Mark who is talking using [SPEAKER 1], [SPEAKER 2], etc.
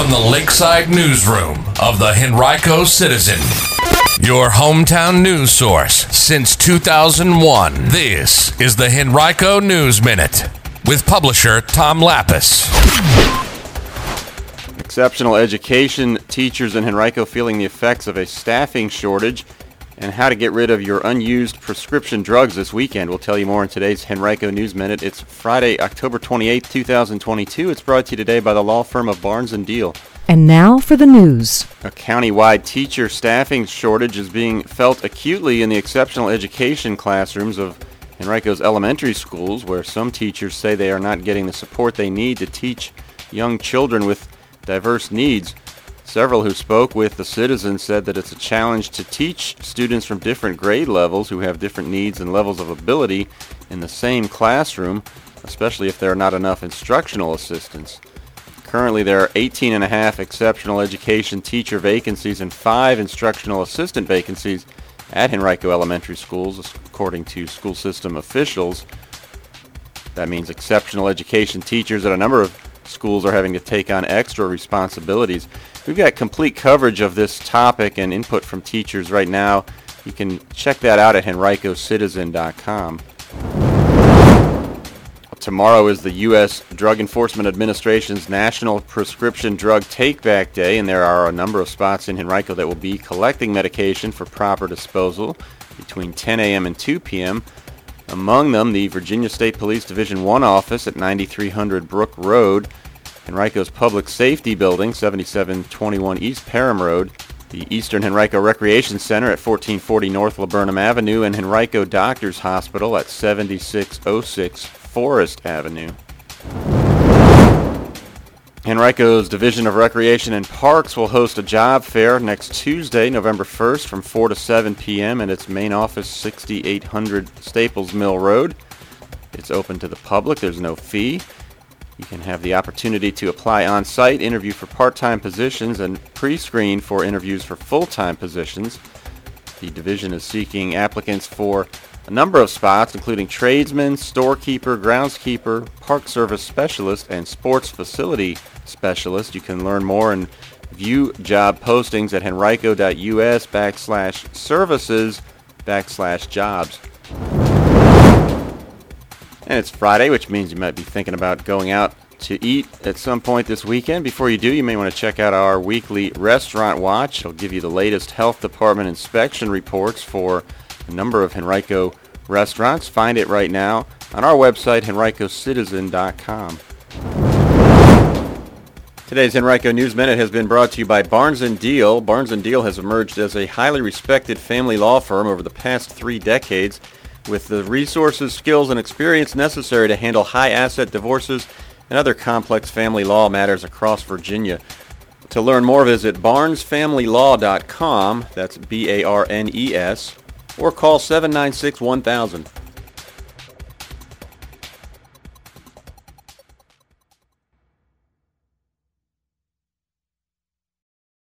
[SPEAKER 1] from the Lakeside Newsroom of the Henrico Citizen, your hometown news source since 2001. This is the Henrico News Minute with publisher Tom Lappas.
[SPEAKER 2] Exceptional education teachers in Henrico feeling the effects of a staffing shortage and how to get rid of your unused prescription drugs this weekend. We'll tell you more in today's Henrico News Minute. It's Friday, October 28, 2022. It's brought to you today by the law firm of Barnes & Diehl.
[SPEAKER 3] And now for the news.
[SPEAKER 2] A county-wide teacher staffing shortage is being felt acutely in the exceptional education classrooms of Henrico's elementary schools, where some teachers say they are not getting the support they need to teach young children with diverse needs. Several who spoke with the citizens said that it's a challenge to teach students from different grade levels who have different needs and levels of ability in the same classroom, especially if there are not enough instructional assistants. Currently, there are 18 and a half exceptional education teacher vacancies and five instructional assistant vacancies at Henrico Elementary Schools, according to school system officials. That means exceptional education teachers at a number of schools are having to take on extra responsibilities. We've got complete coverage of this topic and input from teachers right now. You can check that out at henricocitizen.com. Tomorrow is the U.S. Drug Enforcement Administration's National Prescription Drug Takeback Day, and there are a number of spots in Henrico that will be collecting medication for proper disposal between 10 a.m. and 2 p.m. Among them, the Virginia State Police Division 1 office at 9300 Brook Road, Henrico's Public Safety Building, 7721 East Parham Road, the Eastern Henrico Recreation Center at 1440 North Laburnum Avenue, and Henrico Doctors Hospital at 7606 Forest Avenue. Henrico's Division of Recreation and Parks will host a job fair next Tuesday, November 1st from 4 to 7 p.m. at its main office, 6800 Staples Mill Road. It's open to the public. There's no fee. You can have the opportunity to apply on site, interview for part time positions, and pre screen for interviews for full time positions. The division is seeking applicants for a number of spots, including tradesman, storekeeper, groundskeeper, park service specialist, and sports facility specialist. You can learn more and view job postings at henrico.us backslash services backslash jobs. And it's Friday, which means you might be thinking about going out to eat at some point this weekend. Before you do, you may want to check out our weekly restaurant watch. It'll give you the latest health department inspection reports for a number of Henrico restaurants. Find it right now on our website, henricocitizen.com. Today's Henrico News Minute has been brought to you by Barnes & Diehl. Barnes & Diehl has emerged as a highly respected family law firm over the past three decades with the resources, skills, and experience necessary to handle high asset divorces and other complex family law matters across Virginia. To learn more, visit barnesfamilylaw.com, that's B-A-R-N-E-S, or call 796-1000.